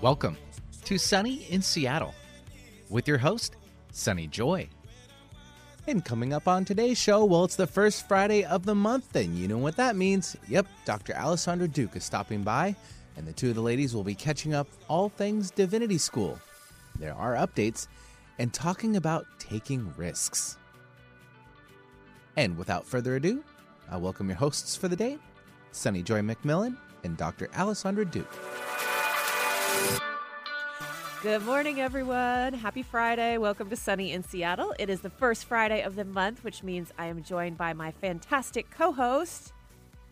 Welcome to Sunny in Seattle with your host, Sunny Joy. And coming up on today's show, well, it's the first Friday of the month, and you know what that means. Yep, Dr. Alysondra Duke is stopping by, and the two of the ladies will be catching up all things Divinity School. There are updates and talking about taking risks. And without further ado, I welcome your hosts for the day, Sunny Joy McMillan and Dr. Alysondra Duke. Good morning, everyone. Happy Friday. Welcome to Sunny in Seattle. It is the first Friday of the month, which means I am joined by my fantastic co host,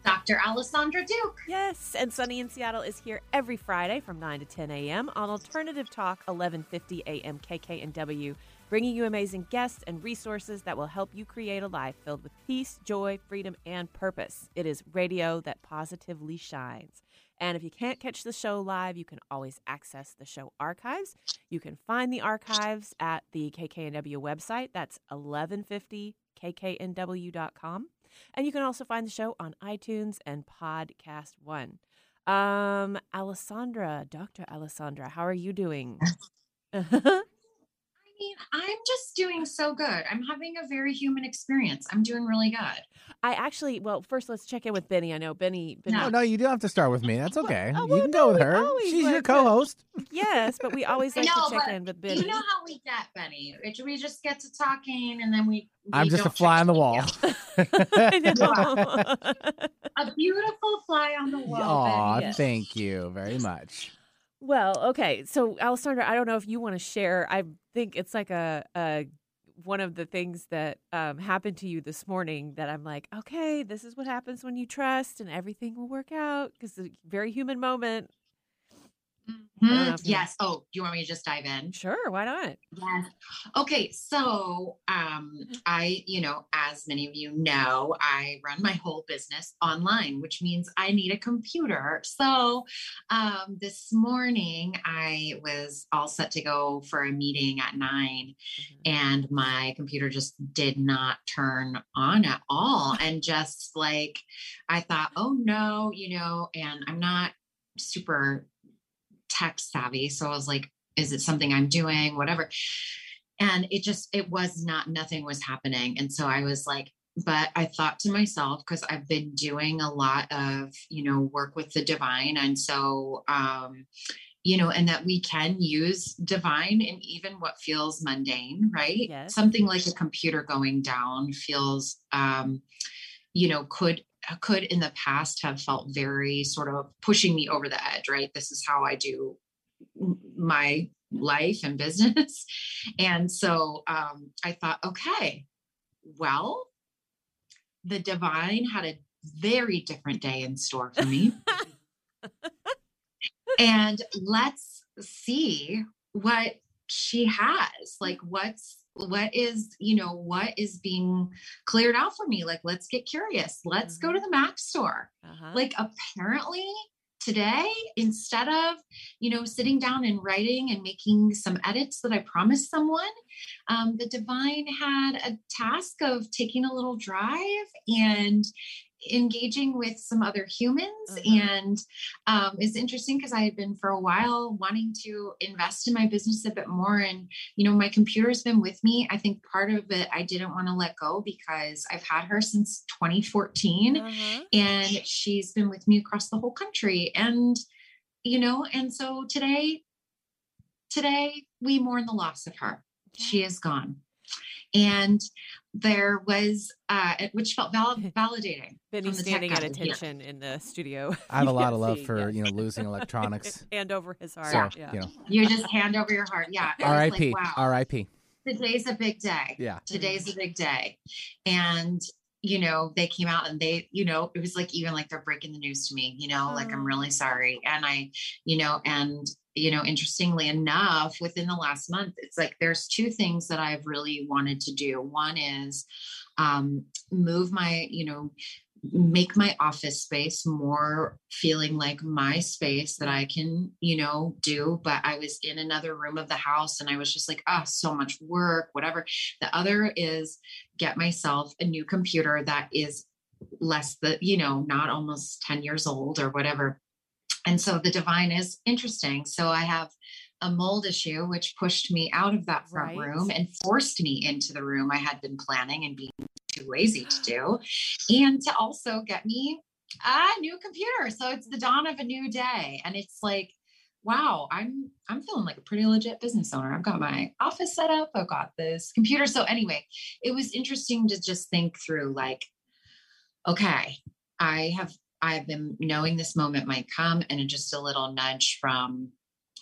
Dr. Alysondra Duke. Yes, and Sunny in Seattle is here every Friday from 9 to 10 a.m. on Alternative Talk 1150 a.m. KKNW, bringing you amazing guests and resources that will help you create a life filled with peace, joy, freedom, and purpose. It is radio that positively shines. And if you can't catch the show live, you can always access the show archives. You can find the archives at the KKNW website. That's 1150kknw.com. And you can also find the show on iTunes and Podcast One. Um, Alysondra, Dr. Alysondra, how are you doing? I mean, I'm just doing so good. I'm having a very human experience. I'm doing really good. I actually, well, first let's check in with Benny. I know Benny. Benny No, no, you don't have to start with me. That's okay. Oh, you well, can no, go with her. always She's your like to- co-host. Yes, but we always like know, to check in with Benny. You know how we get, Benny. It- We just get to talking and then we. we I'm just a fly on the wall. A beautiful fly on the wall. Aw, yes. thank you very much. Well, okay. So, Alysondra, I don't know if you want to share. I think it's like a, a one of the things that um, happened to you this morning that I'm like, okay, this is what happens when you trust, and everything will work out because it's a very human moment. I don't know if you- Yes. Oh, do you want me to just dive in? Sure, why not? Yes. Okay. So, um, I, you know, as many of you know, I run my whole business online, which means I need a computer. So, um, this morning I was all set to go for a meeting at nine, and my computer just did not turn on at all. And just like, I thought, oh no, you know, and I'm not super tech savvy. So I was like, is it something I'm doing? Whatever. And it just, it was not, nothing was happening. And so I was like, but I thought to myself, because I've been doing a lot of, you know, work with the divine. And so, um, you know, and that we can use divine in even what feels mundane, right? Yes. Something like a computer going down feels, um, you know, could could in the past have felt very sort of pushing me over the edge, right? This is how I do my life and business. And so um, I thought, okay, well, the divine had a very different day in store for me. and let's see what she has like what's what is you know what is being cleared out for me? Like let's get curious. Let's go to the mac store. Uh-huh. like apparently today instead of you know sitting down and writing and making some edits that i promised someone um, the divine had a task of taking a little drive and engaging with some other humans. Uh-huh. and um, it's interesting because i had been for a while wanting to invest in my business a bit more. And you know my computer's been with me. I think part of it i didn't want to let go because i've had her since 2014 Uh-huh. and she's been with me across the whole country. And you know and so today today we mourn the loss of her. She is gone. And there was uh which felt val- validating Benny's from the tech standing at guys, yeah. attention in the studio. I have a lot of love for yeah. you know losing electronics. and over his heart. So yeah. you know, you just hand over your heart yeah R.I.P. like, wow R.I.P. today's a big day Yeah. today's a big day and you know they came out and they you know it was like even like they're breaking the news to me you know like i'm Oh. really sorry and i you know and you know interestingly enough within the last month it's like there's two things that i've really wanted to do one is um move my you know make my office space more feeling like my space that I can, you know, do. But I was in another room of the house and I was just like, oh, so much work, whatever. The other is get myself a new computer that is less the, you know, not almost 10 years old or whatever. And so the divine is interesting. So I have a mold issue, which pushed me out of that front Right. room and forced me into the room I had been planning and being too lazy to do, and to also get me a new computer. So it's the dawn of a new day, and it's like, wow, I'm I'm feeling like a pretty legit business owner. I've got my office set up. I've got this computer. So anyway, it was interesting to just think through, like, okay, I have I've been knowing this moment might come, and just a little nudge from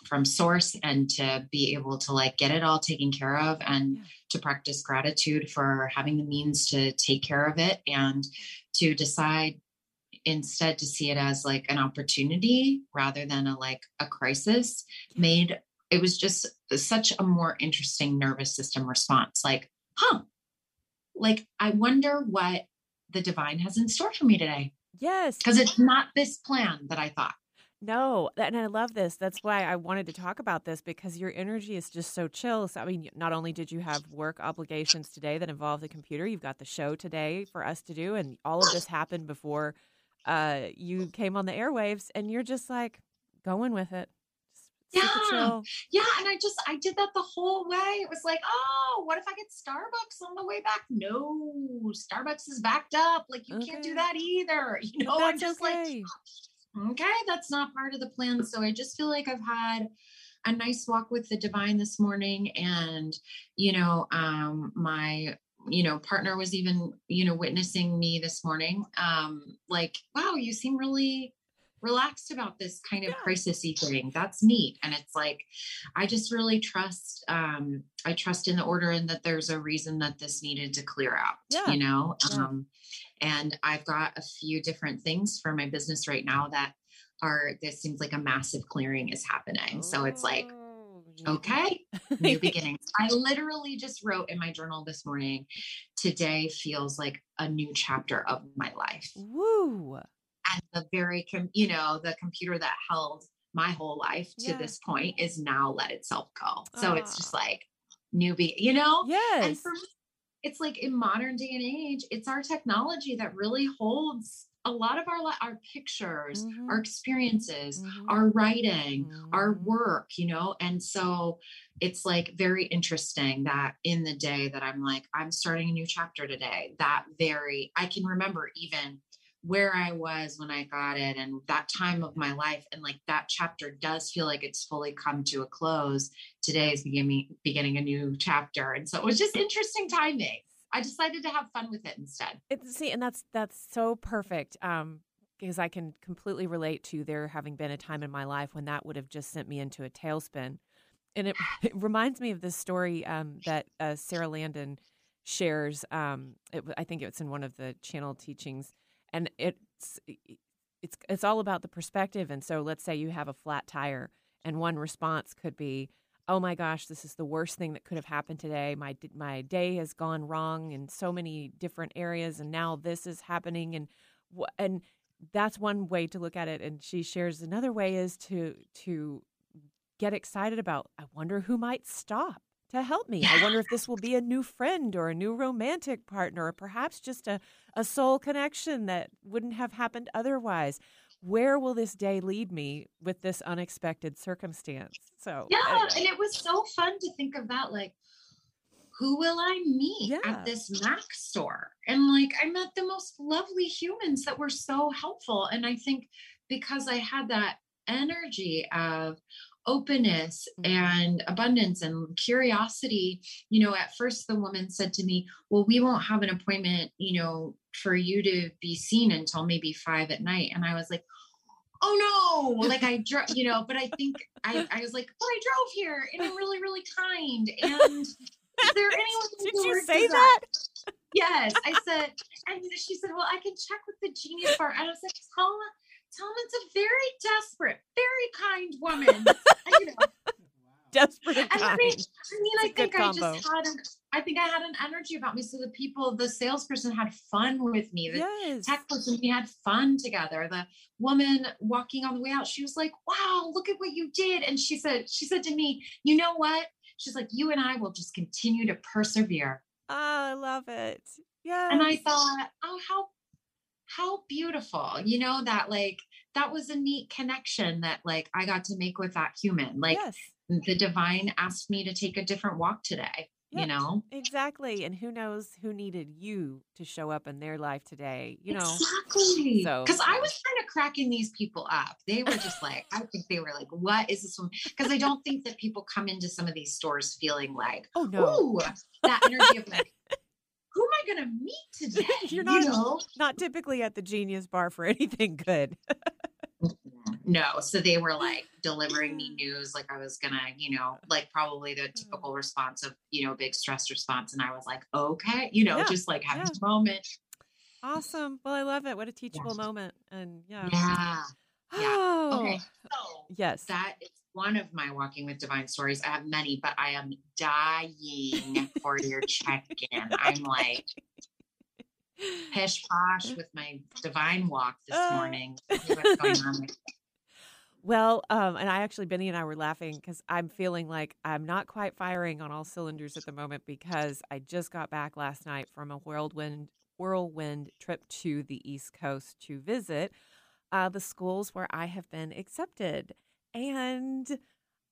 from source and to be able to like get it all taken care of and Yeah. to practice gratitude for having the means to take care of it and to decide instead to see it as like an opportunity rather than a like a crisis made it was just such a more interesting nervous system response like huh like i wonder what the divine has in store for me today Yes. because it's not this plan that i thought No, and I love this. That's why I wanted to talk about this because your energy is just so chill. So, I mean, not only did you have work obligations today that involve the computer, you've got the show today for us to do, and all of this happened before uh, you came on the airwaves, and you're just like going with it. Super Yeah. chill. Yeah, and I just I did that the whole way. It was like, oh, what if I get Starbucks on the way back? No, Starbucks is backed up. Like you can't do that either. You know, I'm just like, okay. okay, that's not part of the plan. So I just feel like I've had a nice walk with the divine this morning, and you know, um, my you know partner was even you know witnessing me this morning um like wow you seem really relaxed about this kind of Yeah. crisisy thing that's neat and it's like i just really trust um i trust in the order and that there's a reason that this needed to clear out Yeah. you know Yeah. um and i've got a few different things for my business right now that are this seems like a massive clearing is happening so it's like Oh, okay new beginnings. I literally just wrote in my journal this morning, today feels like a new chapter of my life. Woo. And the very, com- you know, the computer that held my whole life to Yeah. this point is now let itself go. So it's just Ah. like newbie you know? yes And for me, it's like in modern day and age, it's our technology that really holds a lot of our our pictures, Mhm. our experiences, Mhm. our writing, our Mhm. work, you know? And so it's like very interesting that in the day that I'm like, I'm starting a new chapter today, that very, I can remember even where I was when I got it and that time of my life. And like that chapter does feel like it's fully come to a close. Today is beginning, beginning a new chapter. And so it was just interesting timing. I decided to have fun with it instead. It, see, and that's that's so perfect. Um, because I can completely relate to there having been a time in my life when that would have just sent me into a tailspin, and it, it reminds me of this story um, that uh, Sara Landon shares. Um, it, I think it's in one of the channel teachings, and it's it's it's all about the perspective. And so, let's say you have a flat tire, and one response could be, oh my gosh, this is the worst thing that could have happened today. My my day has gone wrong in so many different areas, and now this is happening, and and that's one way to look at it. And she shares another way is to to get excited about. I wonder who might stop to help me. I wonder if this will be a new friend or a new romantic partner, or perhaps just a a soul connection that wouldn't have happened otherwise. Where will this day lead me with this unexpected circumstance? So Yeah, anyway. and it was so fun to think of that. Like, who will I meet Yeah. at this Mac store? And like, I met the most lovely humans that were so helpful. And I think because I had that energy of openness Mhm. and abundance and curiosity, you know, at first the woman said to me, Well, we won't have an appointment, you know, for you to be seen until maybe five at night. And I was like, oh no like i drove you know but i think i i was like but i drove here and i'm really really kind and is there anyone Did you say that? yes i said and she said well i can check with the genius bar and i was like tell him tell him it's a very desperate very kind woman you know, Desperate and and I mean, I mean, I It's a good think I combo. just had an, I think I had an energy about me. So the people, the salesperson had fun with me. The yes. tech person, we had fun together. The woman walking on the way out, she was like, wow, look at what you did. And she said, she said to me, you know what? She's like, you and I will just continue to persevere. Oh, I love it. Yeah. And I thought, oh, how how beautiful, you know, that like that was a neat connection that like I got to make with that human. Like yes. the divine asked me to take a different walk today, Yeah, you know? Exactly. And who knows who needed you to show up in their life today, you know? Exactly. So, Because I was kind of cracking these people up. They were just like, I think they were like, what is this one? Because I don't think that people come into some of these stores feeling like, Oh, no. ooh, that energy of like, who am I going to meet today? You're You not- know? Not typically at the Genius Bar for anything good. No. So they were like delivering me mm. news like I was gonna, you know, like probably the mm. typical response of, you know, big stress response. And I was like, okay, you know, Yeah, just like having yeah. a moment. Awesome. Well, I love it. What a teachable moment. And yeah. Yeah. yeah. Oh, Okay. So yes. that is one of my walking with divine stories. I have many, but I am dying for your check-in. I'm like pish posh with my divine walk this Uh. morning. What's going on Well, um, and I actually, Benny and I were laughing because I'm feeling like I'm not quite firing on all cylinders at the moment because I just got back last night from a whirlwind whirlwind trip to the East Coast to visit uh, the schools where I have been accepted, and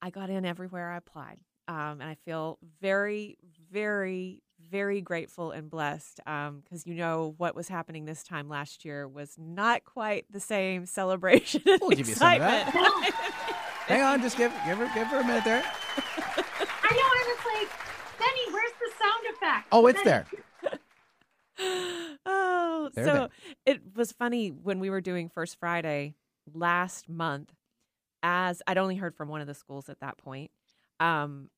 I got in everywhere I applied, um, and I feel very, very, very grateful and blessed because you know what was happening this time last year was not quite the same celebration. We'll give you some of that. excitement. Hang on, just give give her give her a minute there. I know I was like, Benny, where's the sound effect? Oh, it's Benny, there. oh, There, so there. it was funny when we were doing First Friday last month. As I'd only heard from one of the schools at that point, um,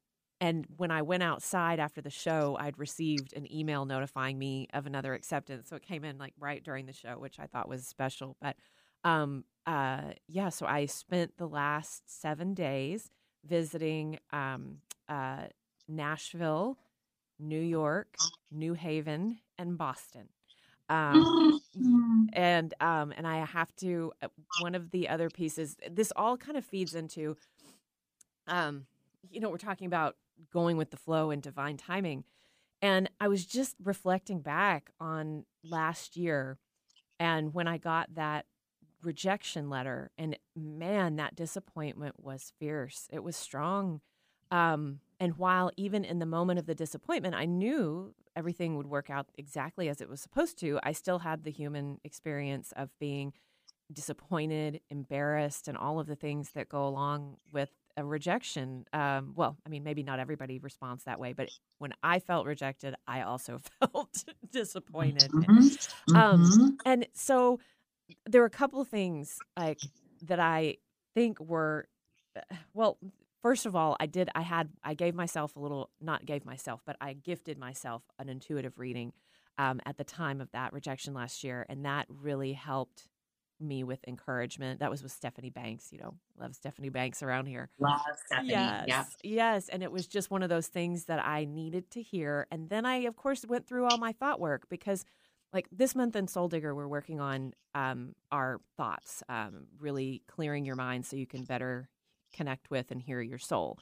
and when I went outside after the show, I'd received an email notifying me of another acceptance. So it came in like right during the show, which I thought was special. But um, uh, yeah, so I spent the last seven days visiting um, uh, Nashville, New York, New Haven, and Boston. Um, Mm. and um, and I have to uh, one of the other pieces. This all kind of feeds into, um, you know, we're talking about going with the flow and divine timing, and I was just reflecting back on last year, and when I got that rejection letter, and man, that disappointment was fierce. It was strong. Um, and while even in the moment of the disappointment, I knew everything would work out exactly as it was supposed to, I still had the human experience of being disappointed, embarrassed, and all of the things that go along with a rejection. Um, well, I mean, maybe not everybody responds that way, but when I felt rejected, I also felt disappointed. Mhm, Um, mhm. And so there were a couple of things like that I think were well, first of all, I did I had I gave myself a little not gave myself, but I gifted myself an intuitive reading um, at the time of that rejection last year, and that really helped me with encouragement. That was with Stephanie Banks, you know, love Stephanie Banks around here. Love Stephanie. Yes. Yep. Yes. And it was just one of those things that I needed to hear. And then I, of course, went through all my thought work because, like, this month in Soul Digger, we're working on um, our thoughts, um, really clearing your mind so you can better connect with and hear your soul.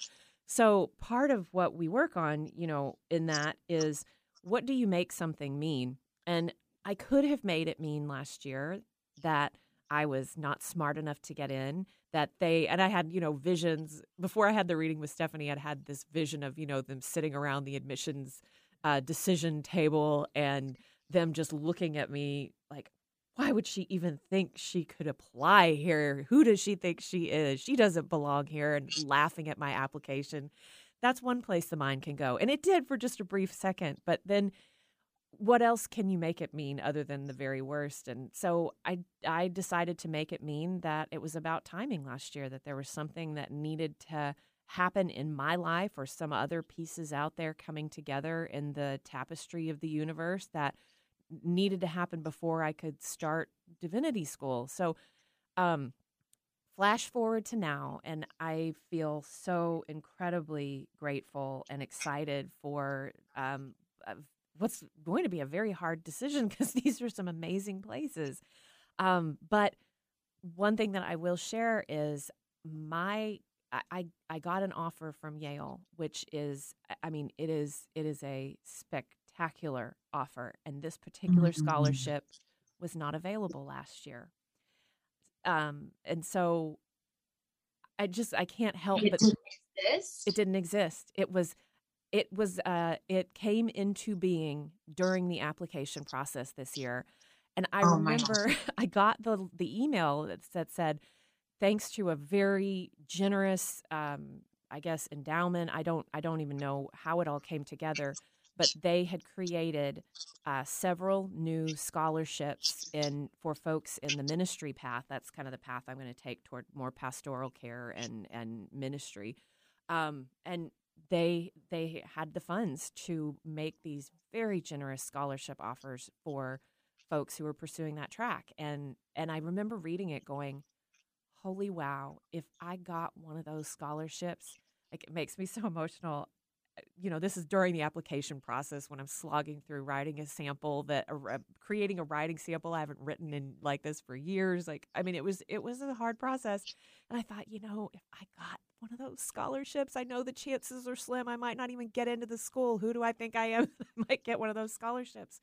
So, part of what we work on, you know, in that is what do you make something mean? And I could have made it mean last year that I was not smart enough to get in, that they, and I had, you know, visions before I had the reading with Stephanie, I'd had this vision of, you know, them sitting around the admissions uh, decision table and them just looking at me like, why would she even think she could apply here? Who does she think she is? She doesn't belong here and laughing at my application. That's one place the mind can go. And it did for just a brief second, but then what else can you make it mean other than the very worst? And so I I decided to make it mean that it was about timing last year that there was something that needed to happen in my life or some other pieces out there coming together in the tapestry of the universe that needed to happen before I could start divinity school. So um flash forward to now and I feel so incredibly grateful and excited for um what's going to be a very hard decision because these are some amazing places. Um, but one thing that I will share is my I, I got an offer from Yale, which is I mean it is it is a spectacular offer, and this particular Mhm. scholarship was not available last year. Um, and so I just I can't help It but didn't exist. it didn't exist. It was it was uh it came into being during the application process this year. And I Oh remember I got the the email that, that said thanks to a very generous um I guess endowment. I don't I don't even know how it all came together, but they had created uh, several new scholarships in for folks in the ministry path. That's kind of the path I'm going to take toward more pastoral care and and ministry. Um, and they they had the funds to make these very generous scholarship offers for folks who were pursuing that track. And and I remember reading it, going, "Holy wow! If I got one of those scholarships, like it makes me so emotional." You know, this is during the application process when I'm slogging through writing a sample that uh, creating a writing sample I haven't written in like this for years. Like, I mean, it was it was a hard process, and I thought, you know, if I got one of those scholarships, I know the chances are slim. I might not even get into the school. Who do I think I am? I might get one of those scholarships,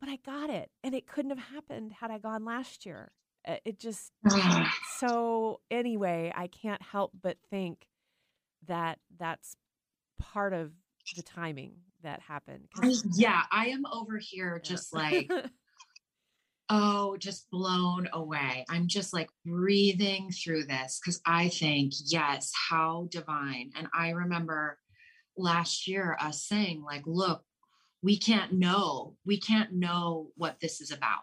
but I got it, and it couldn't have happened had I gone last year. It just so anyway, I can't help but think that that's part of the timing that happened. I- yeah, I am over here Yeah. just like, oh, just blown away. I'm just like breathing through this because I think, yes, how divine. And I remember last year us saying, like, look, we can't know, we can't know what this is about.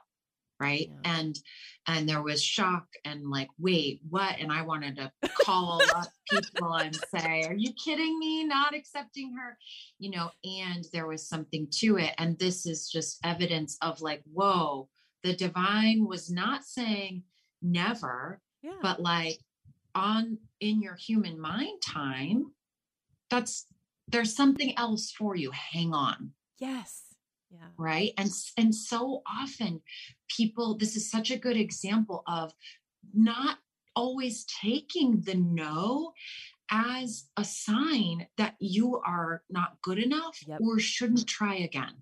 Right. Yeah. And and there was shock and like, wait, what? And I wanted to call up people and say, Are you kidding me? Not accepting her, you know, and there was something to it. And this is just evidence of like, whoa, the divine was not saying never, yeah. but like on in your human mind time, that's there's something else for you. Hang on yes. Yeah. right and and so often people this is such a good example of not always taking the no as a sign that you are not good enough Yep. or shouldn't try again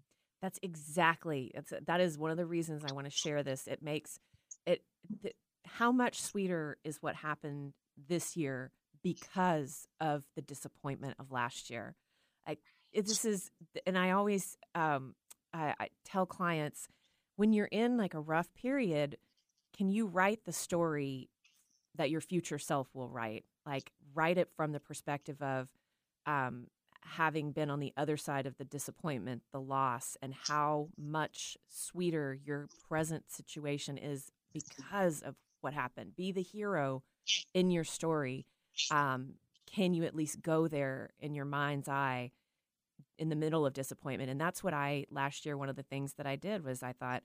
That's exactly that's that is one of the reasons I want to share this. It makes it th- how much sweeter is what happened this year because of the disappointment of last year. I it, this is and I always um I, tell clients when you're in like a rough period, can you write the story that your future self will write? Like write it from the perspective of um, having been on the other side of the disappointment, the loss, and how much sweeter your present situation is because of what happened. Be the hero in your story. Um, can you at least go there in your mind's eye in the middle of disappointment? And that's what I last year. One of the things that I did was I thought.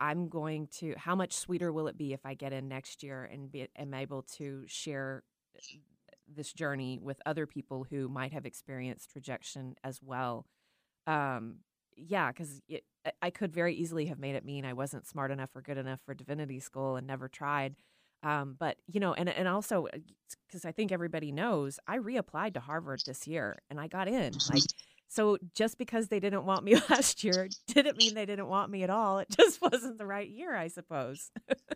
I'm going to. How much sweeter will it be if I get in next year and be, am able to share this journey with other people who might have experienced rejection as well. Um, yeah, because I could very easily have made it mean I wasn't smart enough or good enough for divinity school and never tried. Um, but you know, and and also because I think everybody knows, I reapplied to Harvard this year and I got in. Like, so just because they didn't want me last year didn't mean they didn't want me at all. It just wasn't the right year, I suppose.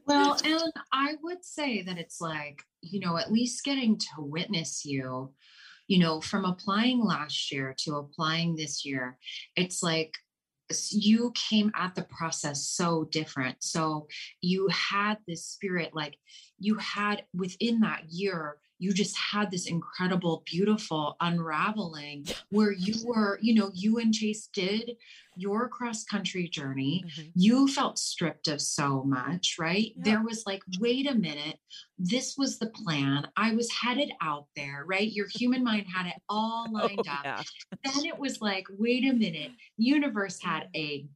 well and i would say that it's like you know at least getting to witness you you know from applying last year to applying this year it's like you came at the process so different so you had this spirit like you had within that year you just had this incredible beautiful unraveling where you were you know you and chase did your cross country journey mm-hmm. you felt stripped of so much, right? Yeah. There was like, wait a minute, this was the plan. I was headed out there, right? Your human mind had it all oh, lined Oh, up. yeah. Then it was like, wait a minute, universe had mm-hmm. a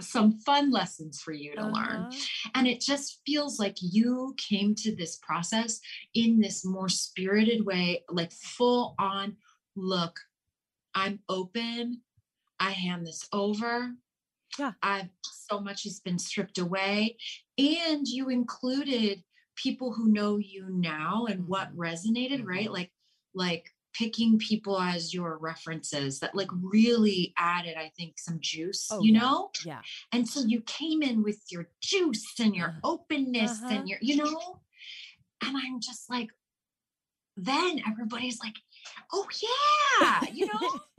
some fun lessons for you to learn. Uh-huh. And it just feels like you came to this process in this more spirited way, like full on look, I'm open. I hand this over. Yeah. I've so much has been stripped away. And you included people who know you now and what Mhm. resonated, right? Mhm. Like, like picking people as your references that like really added, I think, some juice, Oh, you yeah. know? Yeah. And so you came in with your juice and your Uh, openness uh-huh. and your, you know, and I'm just like, then everybody's like, oh yeah, you know.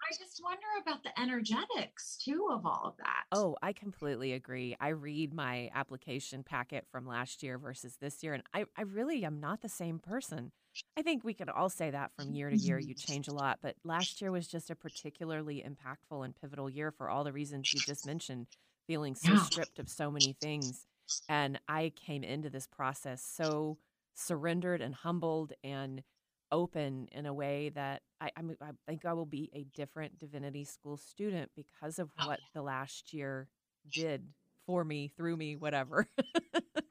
I just wonder about the energetics too of all of that. Oh, I completely agree. I read my application packet from last year versus this year, and I, I really am not the same person. I think we could all say that from year to year, you change a lot, but last year was just a particularly impactful and pivotal year for all the reasons you just mentioned, feeling so Yeah. stripped of so many things. And I came into this process so surrendered and humbled and open in a way that I, I'm, I think I will be a different divinity school student because of Oh, what the last year did for me, through me, whatever.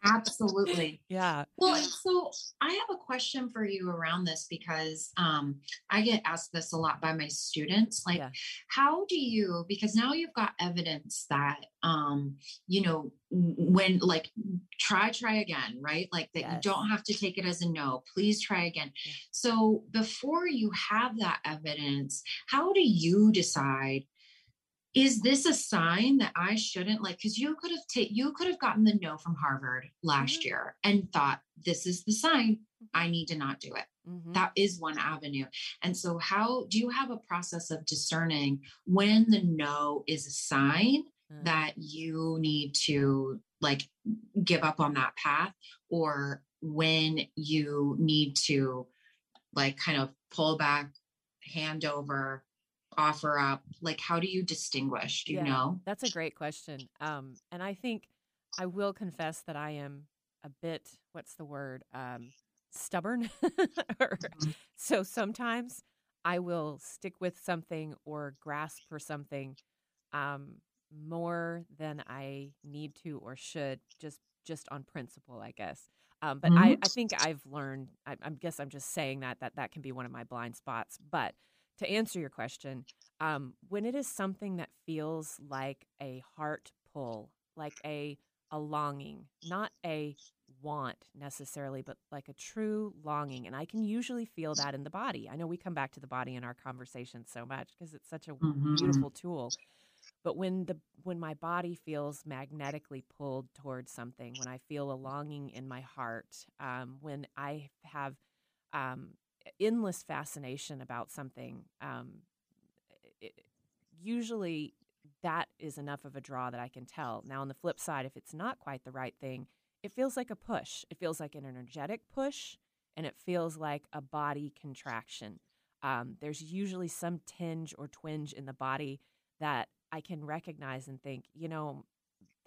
Absolutely. yeah. Well, so I have a question for you around this because um, I get asked this a lot by my students. Like, Yeah. how do you, because now you've got evidence that, um, you know, when like try, try again, right? Like that you don't have to take it as a no, please try again. Yeah. So before you have that evidence, how do you decide? Is this a sign that I shouldn't like? Because you could have taken, you could have gotten the no from Harvard last Mhm. year and thought this is the sign. I need to not do it. Mhm. That is one avenue. And so, how do you have a process of discerning when the no is a sign Uh, that you need to like give up on that path, or when you need to like kind of pull back, hand over, offer up? Like, how do you distinguish? Do you Yeah, know? That's a great question. Um, and I think I will confess that I am a bit, what's the word? Um, stubborn. Or- Mhm. so sometimes I will stick with something or grasp for something um, more than I need to or should, just just on principle, I guess. Um, but I, Mhm. I think I've learned. I, I guess I'm just saying that that that can be one of my blind spots. But to answer your question, um, when it is something that feels like a heart pull, like a a longing, not a want necessarily, but like a true longing, and I can usually feel that in the body. I know we come back to the body in our conversation so much because it's such a Mhm. beautiful tool. But when the when my body feels magnetically pulled towards something, when I feel a longing in my heart, um, when I have um, endless fascination about something, um, it, usually that is enough of a draw that I can tell. Now, on the flip side, if it's not quite the right thing, it feels like a push. It feels like an energetic push, and it feels like a body contraction. Um, there's usually some tinge or twinge in the body that I can recognize and think, you know,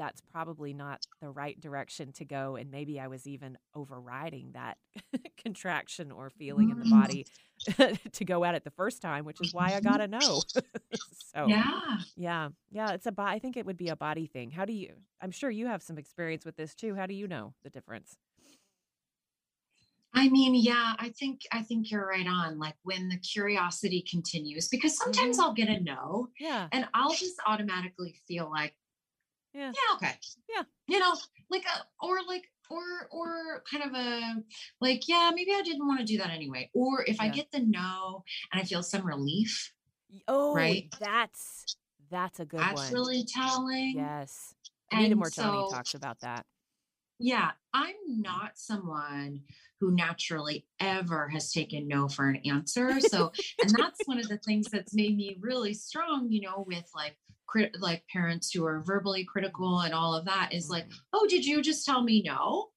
that's probably not the right direction to go. And maybe I was even overriding that contraction or feeling in the Mm. body to go at it the first time, which is why I got a no. so, Yeah. yeah, yeah, it's a bo- I think it would be a body thing. How do you? I'm sure you have some experience with this too. How do you know the difference? I mean, yeah, I think I think you're right on. Like when the curiosity continues, because sometimes Mhm. I'll get a no Yeah, and I'll just automatically feel like, yeah, yeah, okay. Yeah. You know, like a or like or or kind of a like, yeah, maybe I didn't want to do that anyway. Or if I get the no and I feel some relief, Oh, Right. that's that's a good that's one. really telling. yes, Anita And Mortoni so- talks about that. Yeah, I'm not someone who naturally ever has taken no for an answer. So, and that's one of the things that's made me really strong, you know, with like crit- like parents who are verbally critical and all of that is like, Mhm. "Oh, did you just tell me no?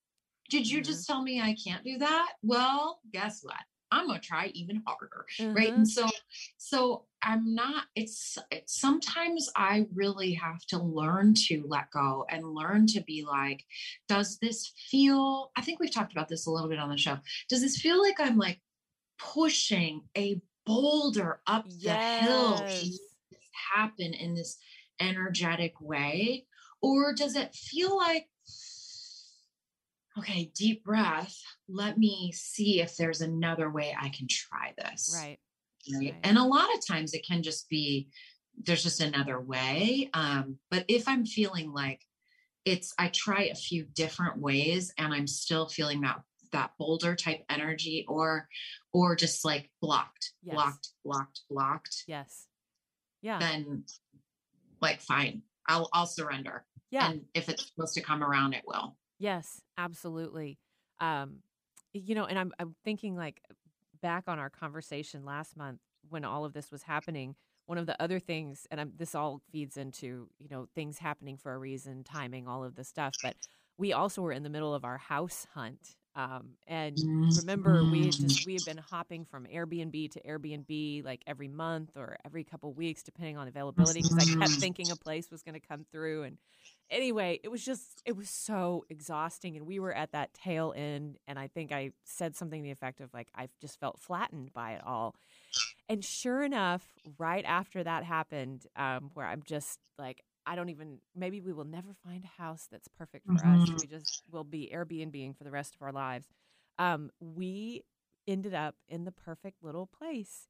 Did you Mhm. just tell me I can't do that?" Well, guess what? I'm going to try even harder right Mhm. and so so i'm not it's, it's sometimes i really have to learn to let go and learn to be like does this feel i think we've talked about this a little bit on the show does this feel like i'm like pushing a boulder up the hill to Yes. make this happen in this energetic way or does it feel like okay deep breath let me see if there's another way i can try this Right. right? Right. And a lot of times it can just be there's just another way. Um, but if I'm feeling like it's I try a few different ways and I'm still feeling that that boulder type energy or or just like blocked, Yes. blocked, blocked, blocked, Yes. Yeah. then like fine. I'll I'll surrender. yeah. And if it's supposed to come around, it will. Yes, absolutely. Um, you know, and I'm I'm thinking like back on our conversation last month when all of this was happening. One of the other things, and I'm, this all feeds into you know things happening for a reason, timing, all of the stuff. But we also were in the middle of our house hunt um, and remember, we had just we had been hopping from Airbnb to Airbnb like every month or every couple weeks, depending on availability, because I kept thinking a place was going to come through. And anyway, it was just it was so exhausting, and we were at that tail end. And I think I said something to the effect of like I've just felt flattened by it all. And sure enough, right after that happened, um, where I'm just like I don't even maybe we will never find a house that's perfect for mm-hmm. us. We just will be Airbnbing for the rest of our lives. Um, we ended up in the perfect little place.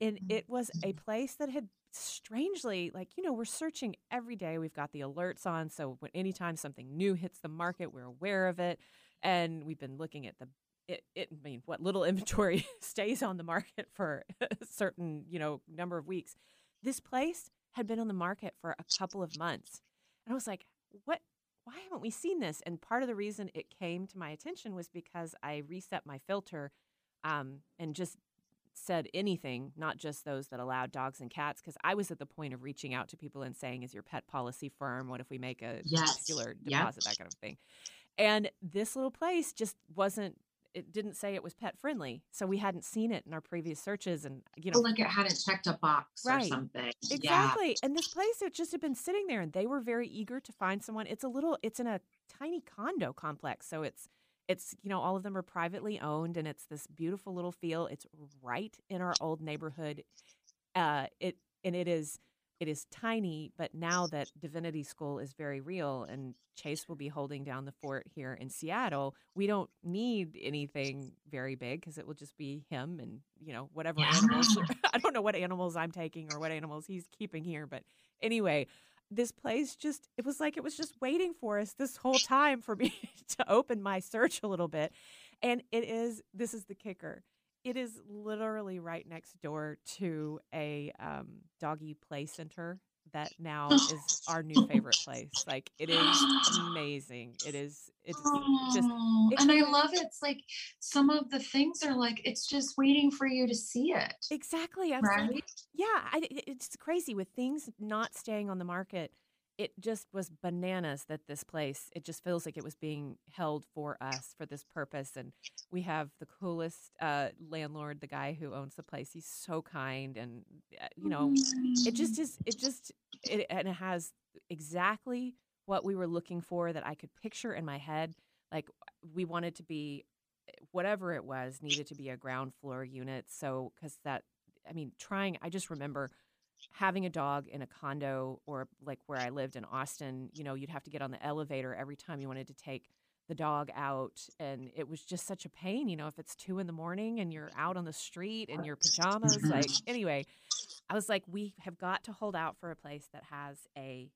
And it was a place that had strangely like you know we're searching every day we've got the alerts on so when anytime something new hits the market we're aware of it and we've been looking at the it, it I mean what little inventory stays on the market for a certain you know number of weeks this place had been on the market for a couple of months. And I was like, what? Why haven't we seen this? And part of the reason it came to my attention was because I reset my filter um, and just said anything, not just those that allowed dogs and cats, because I was at the point of reaching out to people and saying, "Is your pet policy firm? What if we make a yes. particular deposit? Yep. That kind of thing." And this little place just wasn't it didn't say it was pet friendly, so we hadn't seen it in our previous searches, and you know, like it hadn't checked a box right. or something. Exactly. Yeah. And this place, it just had been sitting there, and they were very eager to find someone. It's a little, it's in a tiny condo complex, so it's it's you know all of them are privately owned, and it's this beautiful little feel. It's right in our old neighborhood. Uh, it and it is it is tiny, but now that Divinity School is very real and Chase will be holding down the fort here in Seattle, we don't need anything very big because it will just be him and, you know, whatever yeah. animals. I don't know what animals I'm taking or what animals he's keeping here. But anyway, this place just, it was like it was just waiting for us this whole time for me to open my search a little bit. And it is, this is the kicker it is literally right next door to a um, doggy play center that now is our new favorite place. Like it is amazing. It is. It's just. and I love it. It's like some of the things are like it's just waiting for you to see it. Exactly. Right. Yeah. I, it's crazy with things not staying on the market it just was bananas that this place it just feels like it was being held for us for this purpose and we have the coolest uh, landlord the guy who owns the place. He's so kind and uh, you know it just is it just it and it has exactly what we were looking for that i could picture in my head. Like we wanted to be whatever it was needed to be a ground floor unit. So because that i mean trying i just remember having a dog in a condo or like where I lived in Austin, you know, you'd have to get on the elevator every time you wanted to take the dog out. And it was just such a pain, you know, if it's two in the morning and you're out on the street in your pajamas. Like, anyway, I was like, we have got to hold out for a place that has a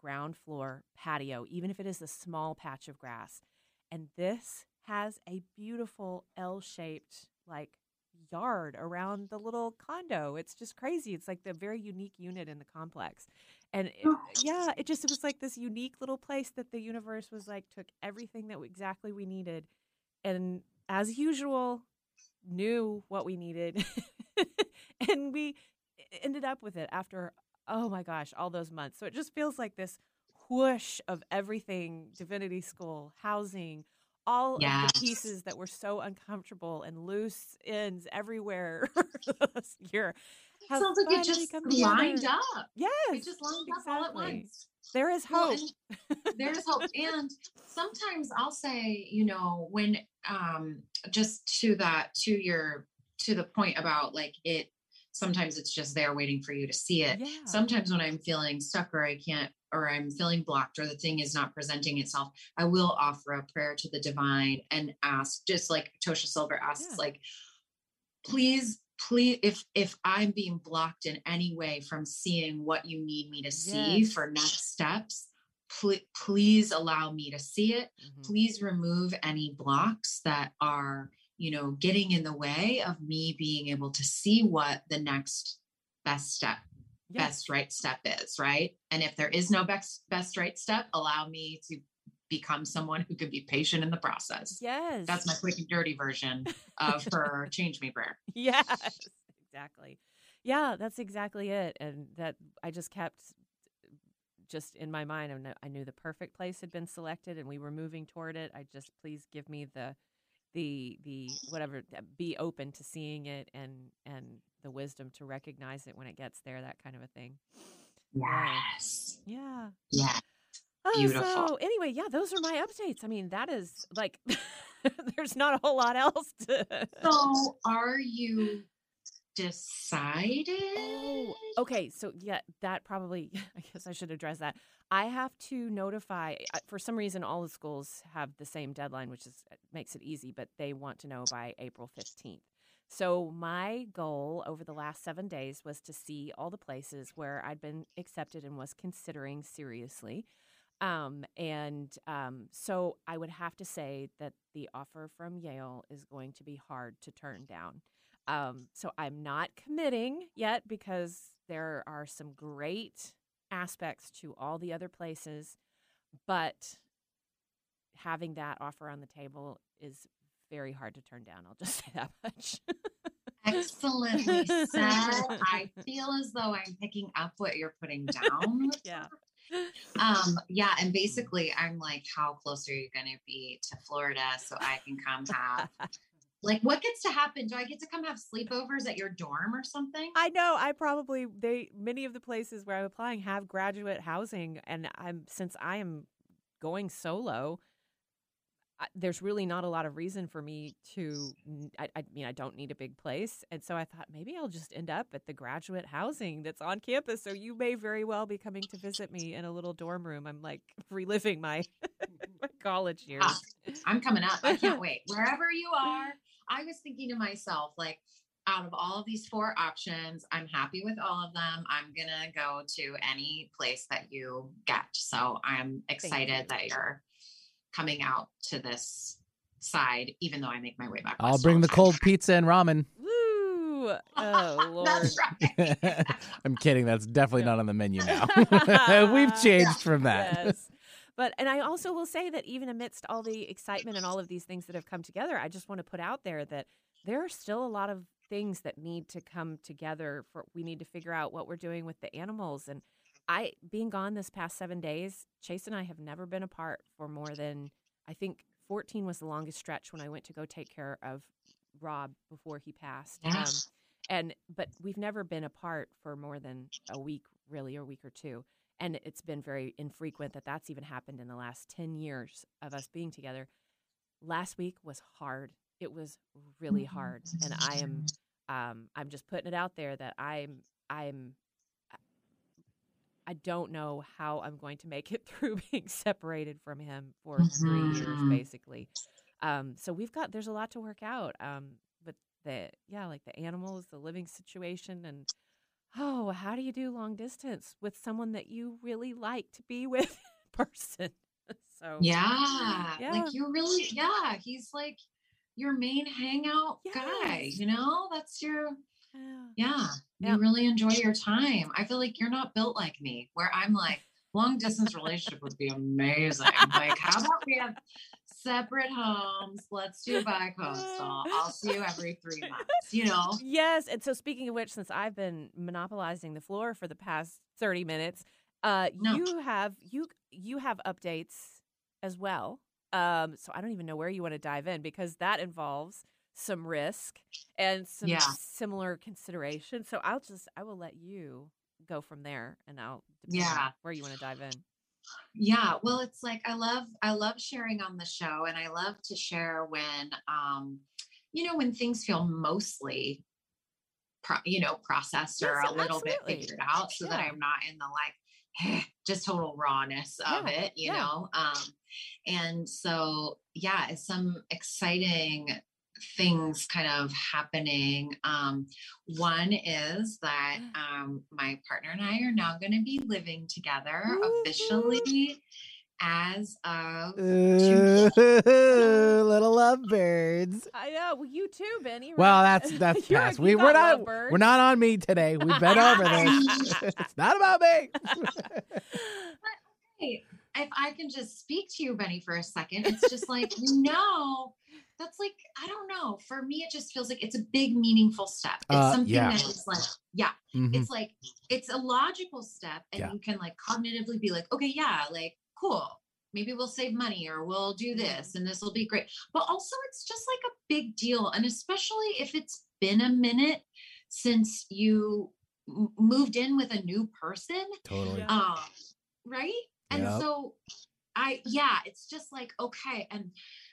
ground floor patio, even if it is a small patch of grass. And this has a beautiful L shaped, like yard around the little condo. It's just crazy. It's like the very unique unit in the complex. And it, oh. yeah, it just it was like this unique little place that the universe was like took everything that exactly we needed and as usual knew what we needed. and we ended up with it after oh my gosh, all those months. So it just feels like this whoosh of everything divinity school, housing, all yes. of the pieces that were so uncomfortable and loose ends everywhere this year. It sounds like it just lined up. Yes. It just lined exactly. up all at once. There is hope. Well, there is hope. and sometimes I'll say, you know, when um just to that to your to the point about like it sometimes it's just there waiting for you to see it. Yeah. Sometimes when I'm feeling stuck or I can't or I'm feeling blocked or the thing is not presenting itself, I will offer a prayer to the divine and ask, just like Tosha Silver asks, yeah. like, please, please, if if I'm being blocked in any way from seeing what you need me to see yes. for next steps, pl- please allow me to see it. Mm-hmm. Please remove any blocks that are, you know, getting in the way of me being able to see what the next best step best right step is, right? And if there is no best best right step, allow me to become someone who can be patient in the process. Yes. That's my quick and dirty version of her change me prayer. Yes, exactly. Yeah, that's exactly it. And that I just kept just in my mind. I knew, I knew the perfect place had been selected, and we were moving toward it. I just please give me the the the whatever uh, be open to seeing it and and the wisdom to recognize it when it gets there that kind of a thing Yes. yeah Yeah. Oh, Beautiful. so anyway yeah those are my updates i mean that is like there's not a whole lot else to So are you oh, decided? Oh, okay. So yeah, that probably. I guess I should address that. I have to notify. uh, For some reason, all the schools have the same deadline, which is uh, makes it easy. But they want to know by April fifteenth. So my goal over the last seven days was to see all the places where I'd been accepted and was considering seriously. Um, and um, so I would have to say that the offer from Yale is going to be hard to turn down. Um, so I'm not committing yet because there are some great aspects to all the other places, but having that offer on the table is very hard to turn down. I'll just say that much. Excellently said. I feel as though I'm picking up what you're putting down. yeah. Um, yeah, and basically I'm like, how close are you gonna be to Florida so I can come have like what gets to happen? Do I get to come have sleepovers at your dorm or something? I know. I probably they many of the places where I'm applying have graduate housing, and I'm since I am going solo. I, there's really not a lot of reason for me to. I mean, I don't need a big place, and so I thought maybe I'll just end up at the graduate housing that's on campus. So you may very well be coming to visit me in a little dorm room. I'm like reliving my my college years. Ah, I'm coming up. I can't wait. Wherever you are, I was thinking to myself, like, out of all of these four options, I'm happy with all of them. I'm gonna go to any place that you get. So I'm excited you. that you're coming out to this side, even though I make my way back. I'll bring the cold pizza and ramen. Woo! Oh Lord. That's right. I'm kidding. That's definitely not on the menu now. We've changed from that. Yes. But and I also will say that even amidst all the excitement and all of these things that have come together, I just want to put out there that there are still a lot of things that need to come together for we need to figure out what we're doing with the animals and I being gone this past 7 days, Chase and I have never been apart for more than I think 14 was the longest stretch when I went to go take care of Rob before he passed. Um, Yes. and but we've never been apart for more than a week really or a week or two and it's been very infrequent that that's even happened in the last 10 years of us being together. Last week was hard. It was really hard and i am um i'm just putting it out there that i'm i'm i don't know how i'm going to make it through being separated from him for three years Mhm. basically. Um so we've got there's a lot to work out um but the yeah like the animals the living situation and oh how do you do long distance with someone that you really like to be with person so Yeah. Yeah. Like you're really, yeah, he's like your main hangout guy, you know? That's your yeah. yeah. Yeah. You really enjoy your time. I feel like you're not built like me, where I'm like, long distance relationship would be amazing. Like, how about we have separate homes? Let's do bi-coastal. I'll see you every three months, you know? Yes, and so speaking of which, since I've been monopolizing the floor for the past thirty minutes, uh, No. you have you you have updates as well. Um, so I don't even know where you want to dive in because that involves some risk and some Yeah. similar consideration. So I'll just I will let you go from there, and I'll Yeah. where you want to dive in. Yeah, well, it's like I love I love sharing on the show and I love to share when um you know when things feel mostly pro- you know processed or Yes, a little bit figured out so that I'm not in the like just total rawness of Yeah, it, you yeah. know. Um and so yeah, it's some exciting things kind of happening. Um one is that um my partner and I are now going to be living together Woo-hoo. officially as of Ooh, little lovebirds. I know. Well, you too, Benny. Well, that's that's You're past. We we're not lovebirds. we're not on me today. We've been over this. it's not about me. Right. if I can just speak to you, Benny, for a second, it's just like, you know, that's like, I don't know. For me, it just feels like it's a big, meaningful step. It's Uh, something yeah. that is like, yeah, Mhm. it's like, it's a logical step. And Yeah. you can like cognitively be like, okay, yeah, like, cool. Maybe we'll save money or we'll do this and this will be great. But also, it's just like a big deal. And especially if it's been a minute since you m- moved in with a new person Totally. Um right and Yep. so i yeah it's just like okay and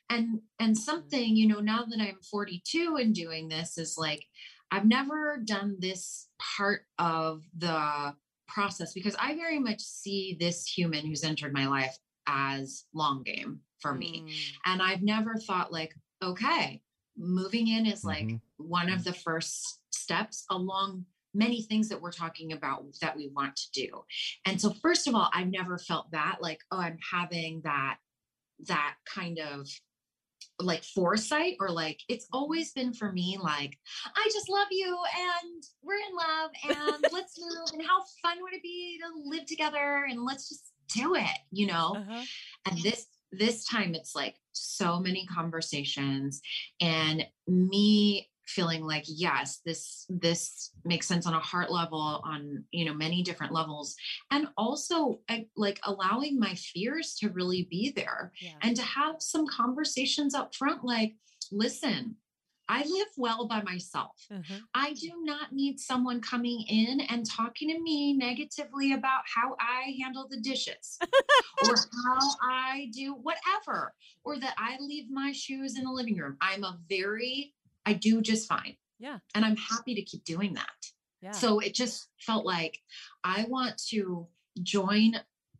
and and something you know now that i'm 42 and doing this is like i've never done this part of the process because i very much see this human who's entered my life as long game for me Mm. and i've never thought like okay moving in is like Mhm. one of the first steps along many things that we're talking about that we want to do and so first of all i've never felt that like oh i'm having that that kind of like foresight or like it's always been for me like i just love you and we're in love and let's move and how fun would it be to live together and let's just do it you know Uh-huh. and this this time it's like so many conversations and me feeling like yes this this makes sense on a heart level on you know many different levels and also like allowing my fears to really be there Yeah. and to have some conversations up front like listen i live well by myself Uh-huh. I do not need someone coming in and talking to me negatively about how I handle the dishes or how I do whatever, or that I leave my shoes in the living room. I'm a very, I do just fine. Yeah. And I'm happy to keep doing that. Yeah. So it just felt like I want to join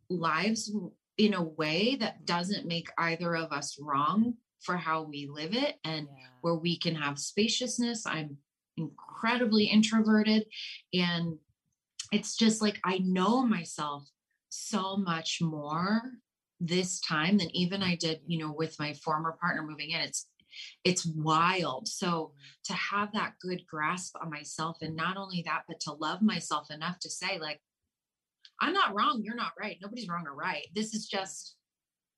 lives in a way that doesn't make either of us wrong for how we live it and yeah. where we can have spaciousness. I'm incredibly introverted and it's just like I know myself so much more this time than even I did, mm-hmm. you know, with my former partner moving in. It's it's wild. So to have that good grasp on myself and not only that but to love myself enough to say like I'm not wrong, you're not right. Nobody's wrong or right. This is just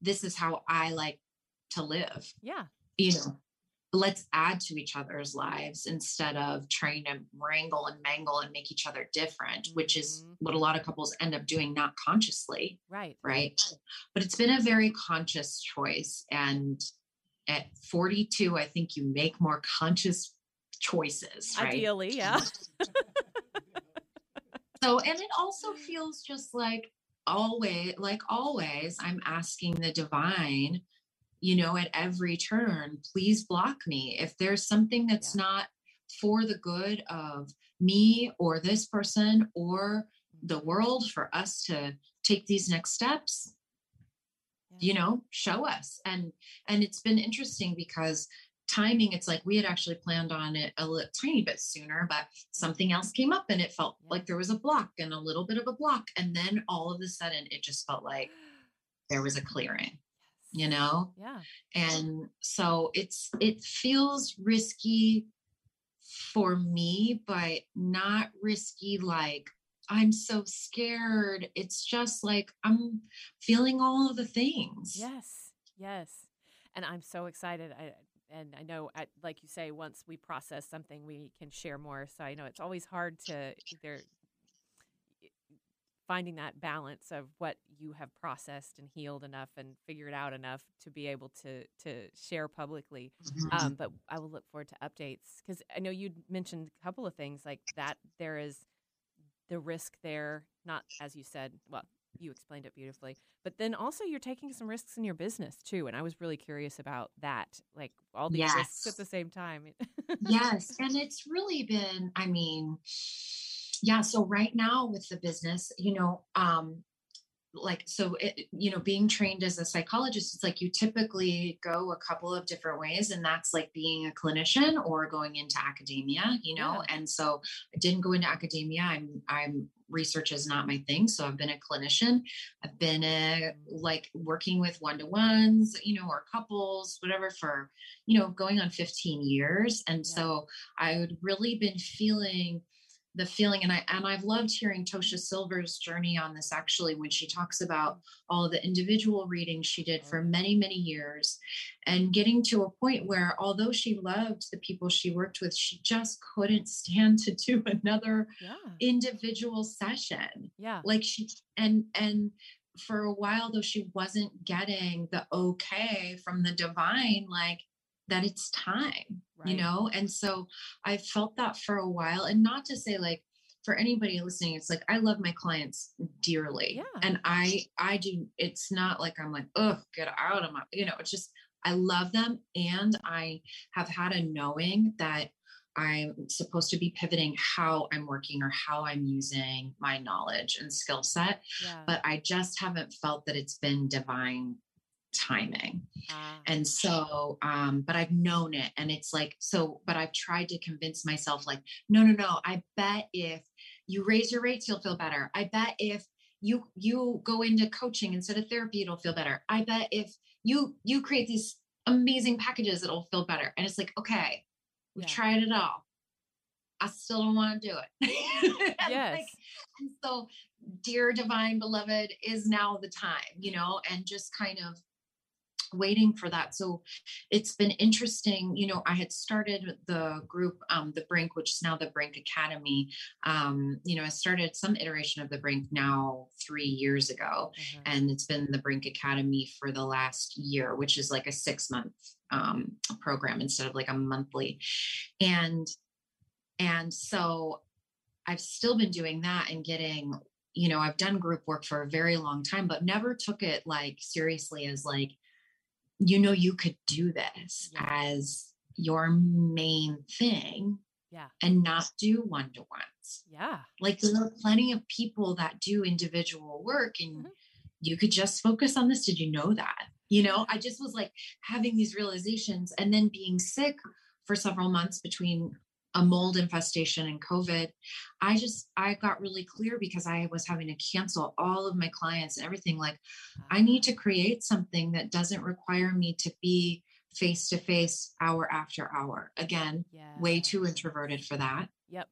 this is how I like to live yeah. you know, let's add to each other's lives instead of trying to wrangle and mangle and make each other different, which is Mhm. what a lot of couples end up doing, not consciously, Right. right? But it's been a very conscious choice. And at 42, I think you make more conscious choices, right? Ideally, yeah. So, and it also feels just like always, like always, I'm asking the divine, you know, at every turn, please block me. If there's something that's Yeah. not for the good of me or this person or the world for us to take these next steps, you mm-hmm. know, show us. And and it's been interesting because timing it's like we had actually planned on it a little tiny bit sooner but something else came up and it felt like there was a block and a little bit of a block. And then all of a sudden it just felt like there was a clearing you know? Yeah. and so it's it feels risky for me but not risky like i'm so scared it's just like i'm feeling all of the things Yes. Yes. And I'm so excited. I and I know at, like you say, once we process something we can share more. So I know it's always hard to either finding that balance of what you have processed and healed enough and figured out enough to be able to to share publicly. Mhm. Um, but I will look forward to updates because I know you mentioned a couple of things like that. There is the risk there, not as you said. Well, you explained it beautifully, but then also you're taking some risks in your business too. And I was really curious about that, like all these risks at the same time. yes and it's really been i mean yeah so right now with the business you know um like so it, you know being trained as a psychologist it's like you typically go a couple of different ways and that's like being a clinician or going into academia you know? And so i didn't go into academia i'm i'm research is not my thing so i've been a clinician. I've been a like working with one-to-ones you know or couples whatever for you know going on 15 years and Yeah. so i would really been feeling the feeling and i and i've loved hearing tosha silver's journey on this actually when she talks about all of the individual readings she did for mm-hmm. many many years and getting to a point where although she loved the people she worked with she just couldn't stand to do another Yeah. individual session Yeah. like she and and for a while though she wasn't getting the okay from the divine like that it's time you know and so i felt that for a while and not to say like for anybody listening it's like i love my clients dearly Yeah. and i i do it's not like i'm like oh get out of my you know it's just i love them and i have had a knowing that i'm supposed to be pivoting how i'm working or how i'm using my knowledge and skill set Yeah. but i just haven't felt that it's been divine timing. Ah, and so um but i've known it and it's like so but i've tried to convince myself like no no no i bet if you raise your rates you'll feel better. I bet if you you go into coaching instead of therapy it'll feel better. I bet if you you create these amazing packages it'll feel better. And it's like okay we've Yeah. tried it all. I still don't want to do it. And, yes. like, and so dear divine beloved is now the time you know and just kind of waiting for that so it's been interesting you know i had started the group um the brink which is now the brink academy um you know i started some iteration of the brink now three years ago Mhm. and it's been the brink academy for the last year which is like a six month um, program instead of like a monthly and and so i've still been doing that and getting you know i've done group work for a very long time but never took it like seriously as like you know you could do this Yeah. as your main thing Yeah. and not do one-to-ones Yeah. like there are plenty of people that do individual work and Mhm. you could just focus on this did you know that you know i just was like having these realizations and then being sick for several months between a mold infestation and covid i just i got really clear because i was having to cancel all of my clients and everything like i need to create something that doesn't require me to be face to face hour after hour. Again way too introverted for that. Yep.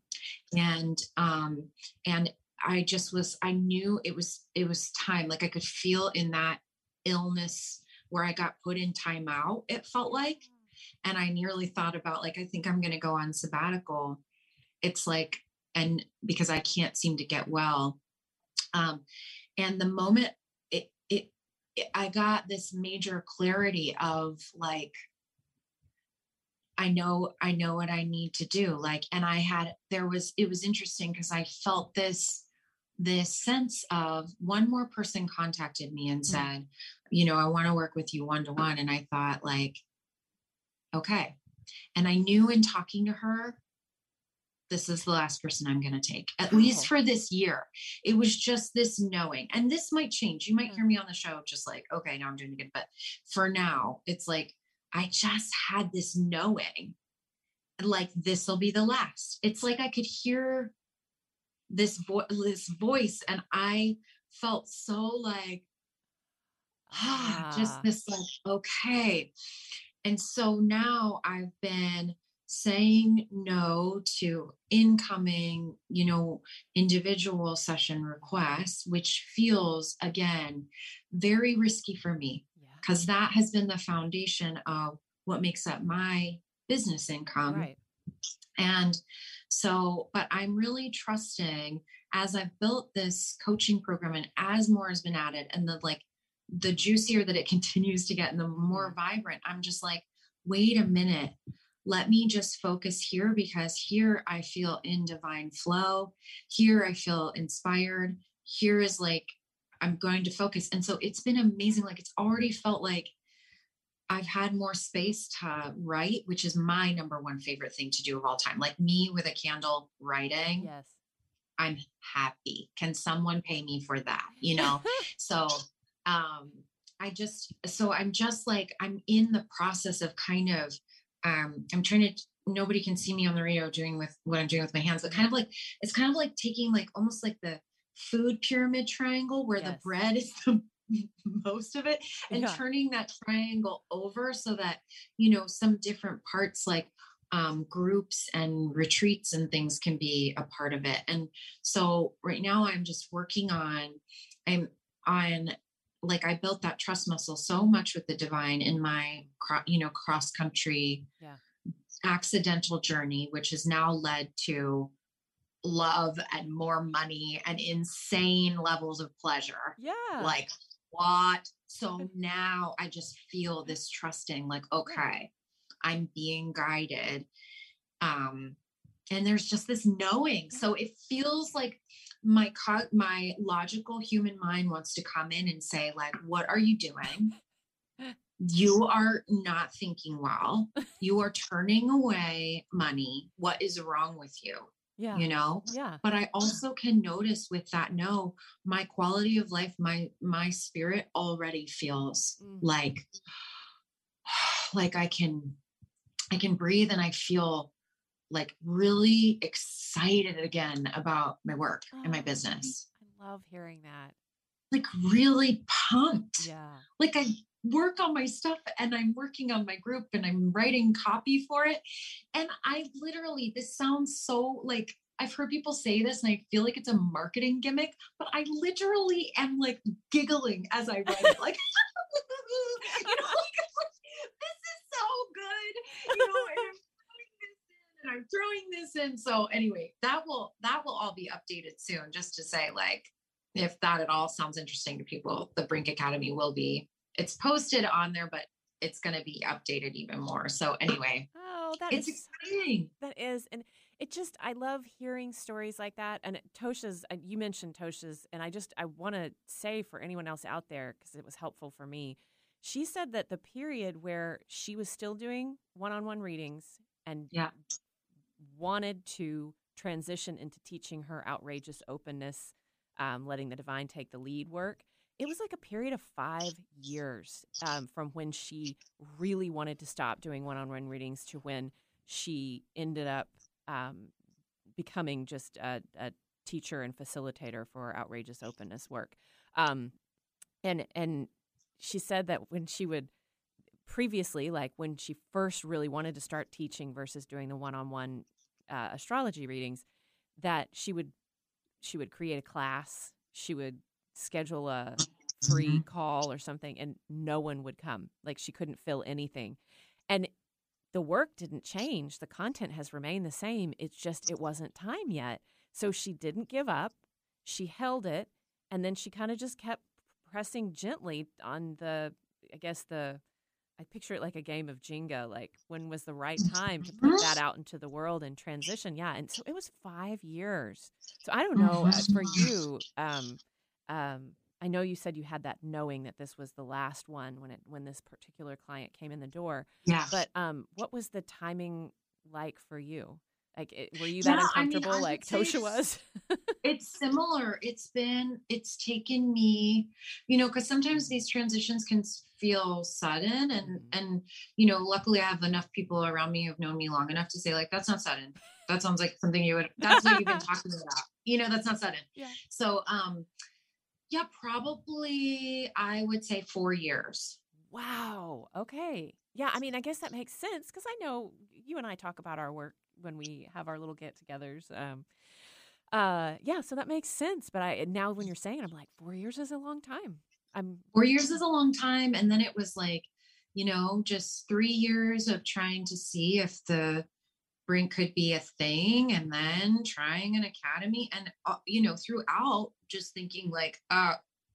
and um and i just was i knew it was it was time. Like i could feel in that illness where i got put in timeout it felt like and i nearly thought about like i think i'm going to go on sabbatical it's like and because i can't seem to get well um and the moment it it, it i got this major clarity of like I know I know what I need to do like and I had there was it was interesting because I felt this this sense of one more person contacted me and said you know I want to work with you one to one and I thought like okay. And I knew in talking to her this is the last person I'm going to take at least for this year. It was just this knowing and this might change. You might hear me on the show just like okay now I'm doing it again. But for now it's like I just had this knowing like this will be the last. It's like I could hear this vo- this voice and I felt so like ah, just this like okay. And so now I've been saying no to incoming, you know, individual session requests, which feels again very risky for me Yeah. because that has been the foundation of what makes up my business income. right. And so, but I'm really trusting as I've built this coaching program and as more has been added and the like the juicier that it continues to get and the more mm-hmm. vibrant, I'm just like, wait a minute. Let me just focus here because here I feel in divine flow. Here I feel inspired. Here is like, I'm going to focus. And so it's been amazing. Like it's already felt like I've had more space to write, which is my number one favorite thing to do of all time. Like me with a candle writing, Yes. I'm happy. Can someone pay me for that? You know? so um I just so I'm just like I'm in the process of kind of um I'm trying to nobody can see me on the radio doing with what I'm doing with my hands, but kind of like it's kind of like taking like almost like the food pyramid triangle where the bread is the most of it and Yeah. turning that triangle over so that you know some different parts like um, groups and retreats and things can be a part of it. And so right now I'm just working on, I'm on like I built that trust muscle so much with the divine in my you know cross country yeah. accidental journey which has now led to love and more money and insane levels of pleasure. Yeah. Like what? So now I just feel this trusting like okay, I'm being guided. Um and there's just this knowing. So it feels like my co- my logical human mind wants to come in and say like what are you doing? you are not thinking well. You are turning away money. What is wrong with you? yeah you know yeah but i also can notice with that no my quality of life my my spirit already feels mm. like like i can i can breathe and i feel like really excited again about my work oh, and my oh, business i love hearing that like really pumped yeah like i work on my stuff and I'm working on my group and I'm writing copy for it. And I literally, this sounds so like I've heard people say this and I feel like it's a marketing gimmick, but I literally am like giggling as I write it. Like, I'm, throwing this in. So anyway, that will that will all be updated soon, just to say, like, if that at all sounds interesting to people, the Brink Academy will be it's posted on there, but it's going to be updated even more. So anyway, oh, that it's is, exciting. That is, and it just I love hearing stories like that. And Tosha's, you mentioned Tosha's, and I just I want to say for anyone else out there because it was helpful for me. She said that the period where she was still doing one-on-one readings and yeah. Wanted to transition into teaching her outrageous openness, um, letting the divine take the lead work. It was like a period of five years um, from when she really wanted to stop doing one-on-one readings to when she ended up um, becoming just a, a, teacher and facilitator for outrageous openness work. Um, and and she said that when she would previously like when she first really wanted to start teaching versus doing the one-on-one uh, astrology readings that she would she would create a class she would schedule a free mm-hmm. call or something and no one would come. Like she couldn't fill anything. And the work didn't change. The content has remained the same. It's just it wasn't time yet. So she didn't give up. She held it and then she kind of just kept pressing gently on the i guess the i picture it like a game of jenga like when was the right time to put that out into the world and transition yeah and so it was five years so i don't know uh, for you um um, I know you said you had that knowing that this was the last one when it when this particular client came in the door. Yeah. But um, what was the timing like for you? Like, it, were you that yeah, uncomfortable I mean, I like Tosha was? it's similar. It's been, it's taken me, you know, because sometimes these transitions can feel sudden, and mm-hmm. and you know, luckily I have enough people around me who've known me long enough to say like, that's not sudden. That sounds like something you would. That's what you've been talking about. You know, that's not sudden. Yeah. So, um, yeah, probably I would say four years. Wow. Okay. Yeah. I mean, I guess that makes sense because I know you and I talk about our work when we have our little get togethers. Um, uh, yeah. So that makes sense. But I, now when you're saying it, I'm like, four years is a long time. I'm four years is a long time. And then it was like, you know, just three years of trying to see if the brink could be a thing and then trying an academy and uh, you know throughout just thinking like uh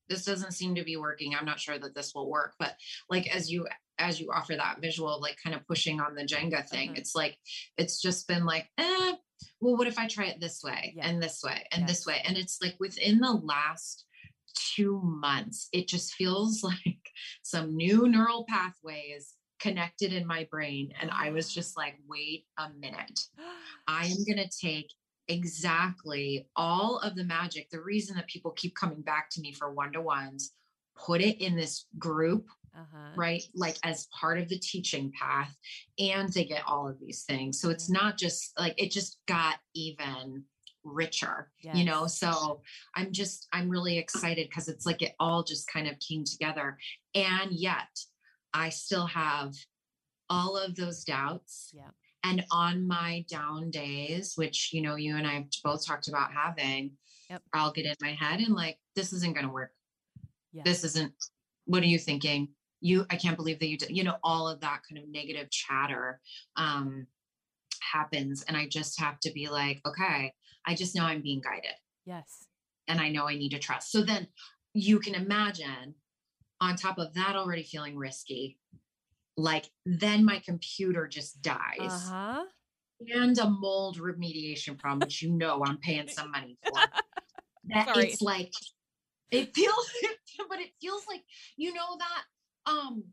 this doesn't seem to be working i'm not sure that this will work but like as you as you offer that visual of like kind of pushing on the jenga thing mm-hmm. it's like it's just been like eh, well what if i try it this way yeah. and this way and this way and it's like within the last two months it just feels like some new neural pathways connected in my brain. And I was just like, wait a minute. I am going to take exactly all of the magic. The reason that people keep coming back to me for one to ones, put it in this group. Uh-huh. Right, like as part of the teaching path, and they get all of these things. So it's not just like it just got even richer yes. you know so i'm just i'm really excited because it's like it all just kind of came together and yet I still have all of those doubts. Yeah. And on my down days, which, you know, you and I have both talked about having, Yep. I'll get in my head and like, this isn't going to work. This isn't, what are you thinking? You, I can't believe that you did, you know, all of that kind of negative chatter um, happens. And I just have to be like, okay, I just know I'm being guided yes. and I know I need to trust. So then you can imagine on top of that already feeling risky, like then my computer just dies Uh huh. and a mold remediation problem, which you know I'm paying some money for. That Sorry. it's like it feels but it feels like you know that um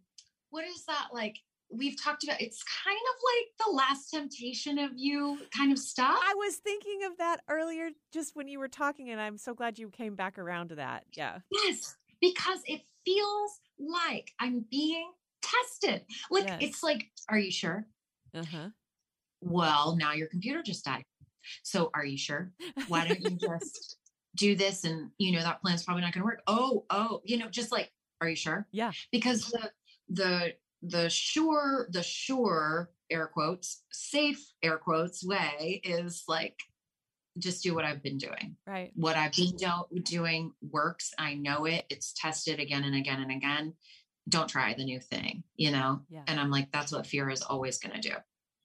what is that like we've talked about it's kind of like the last temptation of you kind of stuff. I was thinking of that earlier just when you were talking, and I'm so glad you came back around to that. Yeah. Yes, because it feels like I'm being tested. Like Yes. it's like, are you sure? Uh huh. Well, now your computer just died. So are you sure? Why don't you just do this and you know that plan's probably not going to work. Oh, oh, you know, just like, are you sure? Yeah. Because the the the sure the sure air quotes safe air quotes way is like just do what I've been doing. Right. What I've been do- doing works. I know it. It's tested again and again and again. Don't try the new thing, you know? Yeah. And I'm like, that's what fear is always going to do.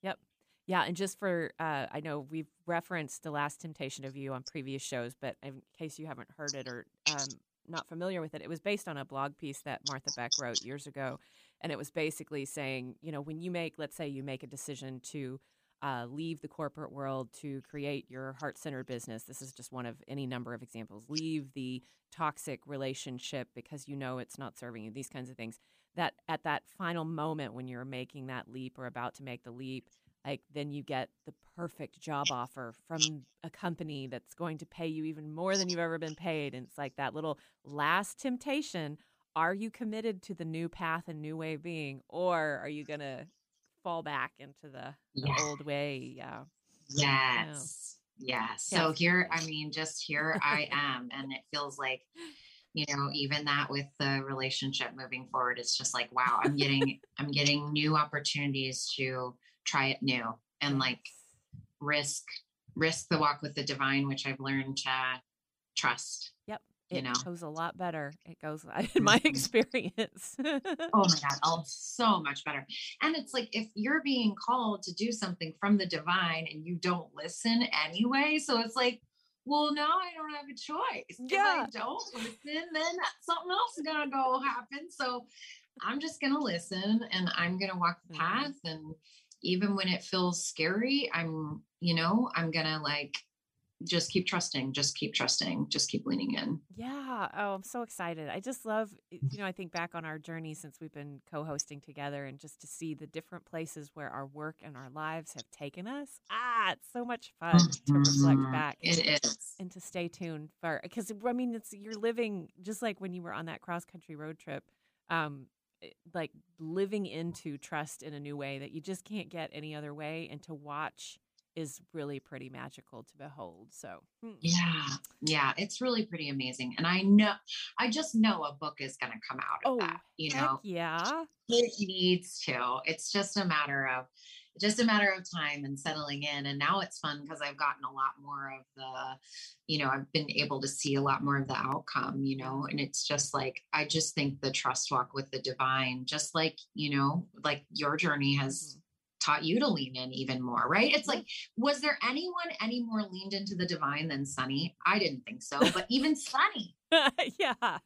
Yep. Yeah, and just for uh, I know we've referenced the last temptation of you on previous shows, but in case you haven't heard it or um, not familiar with it, it was based on a blog piece that Martha Beck wrote years ago, and it was basically saying, you know, when you make, let's say, you make a decision to uh, leave the corporate world to create your heart-centered business. This is just one of any number of examples. Leave the toxic relationship because you know it's not serving you. These kinds of things. That at that final moment when you're making that leap or about to make the leap like then you get the perfect job offer from a company that's going to pay you even more than you've ever been paid and it's like that little last temptation are you committed to the new path and new way of being or are you going to fall back into the, the Yeah. old way yeah Yes. Yes. So Yes. here, I mean, just here I am. And it feels like, you know, even that with the relationship moving forward, it's just like, wow, I'm getting, I'm getting new opportunities to try it new and like risk, risk the walk with the divine, which I've learned to trust. Yep. You it know. goes a lot better it goes in my Mhm. experience Oh my God. Oh, so much better. And it's like if you're being called to do something from the divine and you don't listen anyway. So it's like, well, now I don't have a choice. Yeah. If I don't listen, then something else is gonna go happen. So I'm just gonna listen and I'm gonna walk the Mhm. path. And even when it feels scary, I'm, you know, I'm gonna like just keep trusting, just keep trusting, just keep leaning in. Yeah. Oh, I'm so excited. I just love, you know, I think back on our journey since we've been co hosting together and just to see the different places where our work and our lives have taken us. Ah, it's so much fun to reflect Mhm. back It is. and to stay tuned for, because I mean, it's, you're living just like when you were on that cross country road trip, um, like living into trust in a new way that you just can't get any other way and to watch is really pretty magical to behold. So, hmm. Yeah, yeah, it's really pretty amazing. And I know, I just know a book is going to come out of Oh, that. You know, yeah. it needs to. It's just a matter of, just a matter of time and settling in. And now it's fun because I've gotten a lot more of the, you know, I've been able to see a lot more of the outcome. You know, and it's just like I just think the trust walk with the divine, just like you know, like your journey has Mhm. taught you to lean in even more, right? It's like, was there anyone any more leaned into the divine than Sunny? I didn't think so, but even Sunny yeah.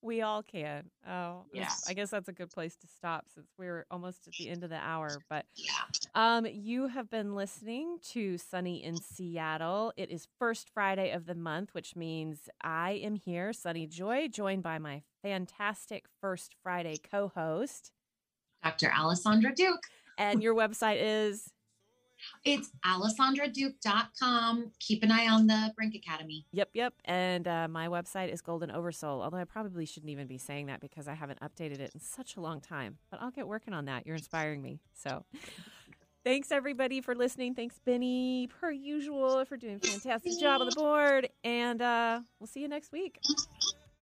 Could lean in. we all can. Oh, Yes. I guess that's a good place to stop since we're almost at the end of the hour. But Yeah. um, you have been listening to Sunny in Seattle. It is first Friday of the month, which means I am here, Sunny Joy, joined by my fantastic First Friday co-host. Dr. Alysondra Duke. And your website is It's alysondraduke.com. Keep an eye on the Brink Academy. Yep, yep. And uh, my website is Golden Oversoul, although I probably shouldn't even be saying that because I haven't updated it in such a long time. But I'll get working on that. You're inspiring me. So thanks, everybody, for listening. Thanks, Benny, per usual, for doing a fantastic job on the board. And uh, we'll see you next week.